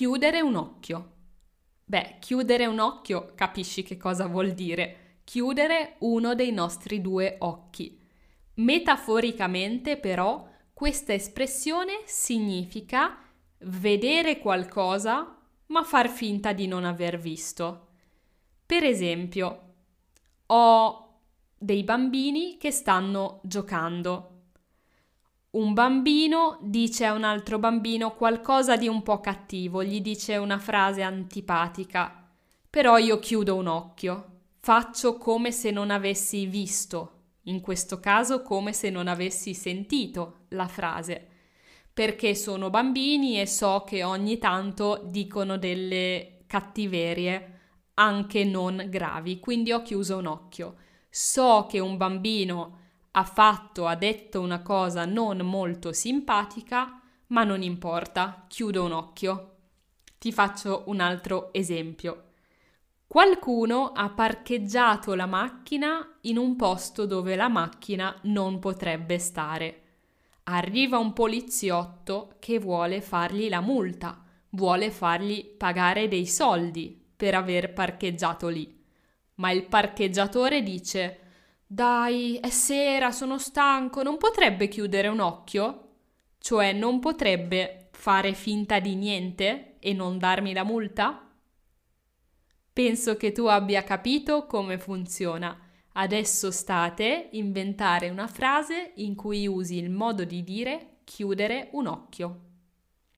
chiudere un occhio. Beh, chiudere un occhio capisci che cosa vuol dire? Chiudere uno dei nostri due occhi. Metaforicamente però questa espressione significa vedere qualcosa ma far finta di non aver visto. Per esempio, ho dei bambini che stanno giocando. Un bambino dice a un altro bambino qualcosa di un po' cattivo, gli dice una frase antipatica, però io chiudo un occhio, faccio come se non avessi visto, in questo caso come se non avessi sentito la frase, perché sono bambini e so che ogni tanto dicono delle cattiverie anche non gravi, quindi ho chiuso un occhio. So che un bambino ha fatto, ha detto una cosa non molto simpatica, ma non importa, chiudo un occhio. Ti faccio un altro esempio. Qualcuno ha parcheggiato la macchina in un posto dove la macchina non potrebbe stare. Arriva un poliziotto che vuole fargli la multa, vuole fargli pagare dei soldi per aver parcheggiato lì. Ma il parcheggiatore dice dai, è sera, sono stanco, non potrebbe chiudere un occhio? Cioè non potrebbe fare finta di niente e non darmi la multa? Penso che tu abbia capito come funziona. Adesso state inventare una frase in cui usi il modo di dire chiudere un occhio.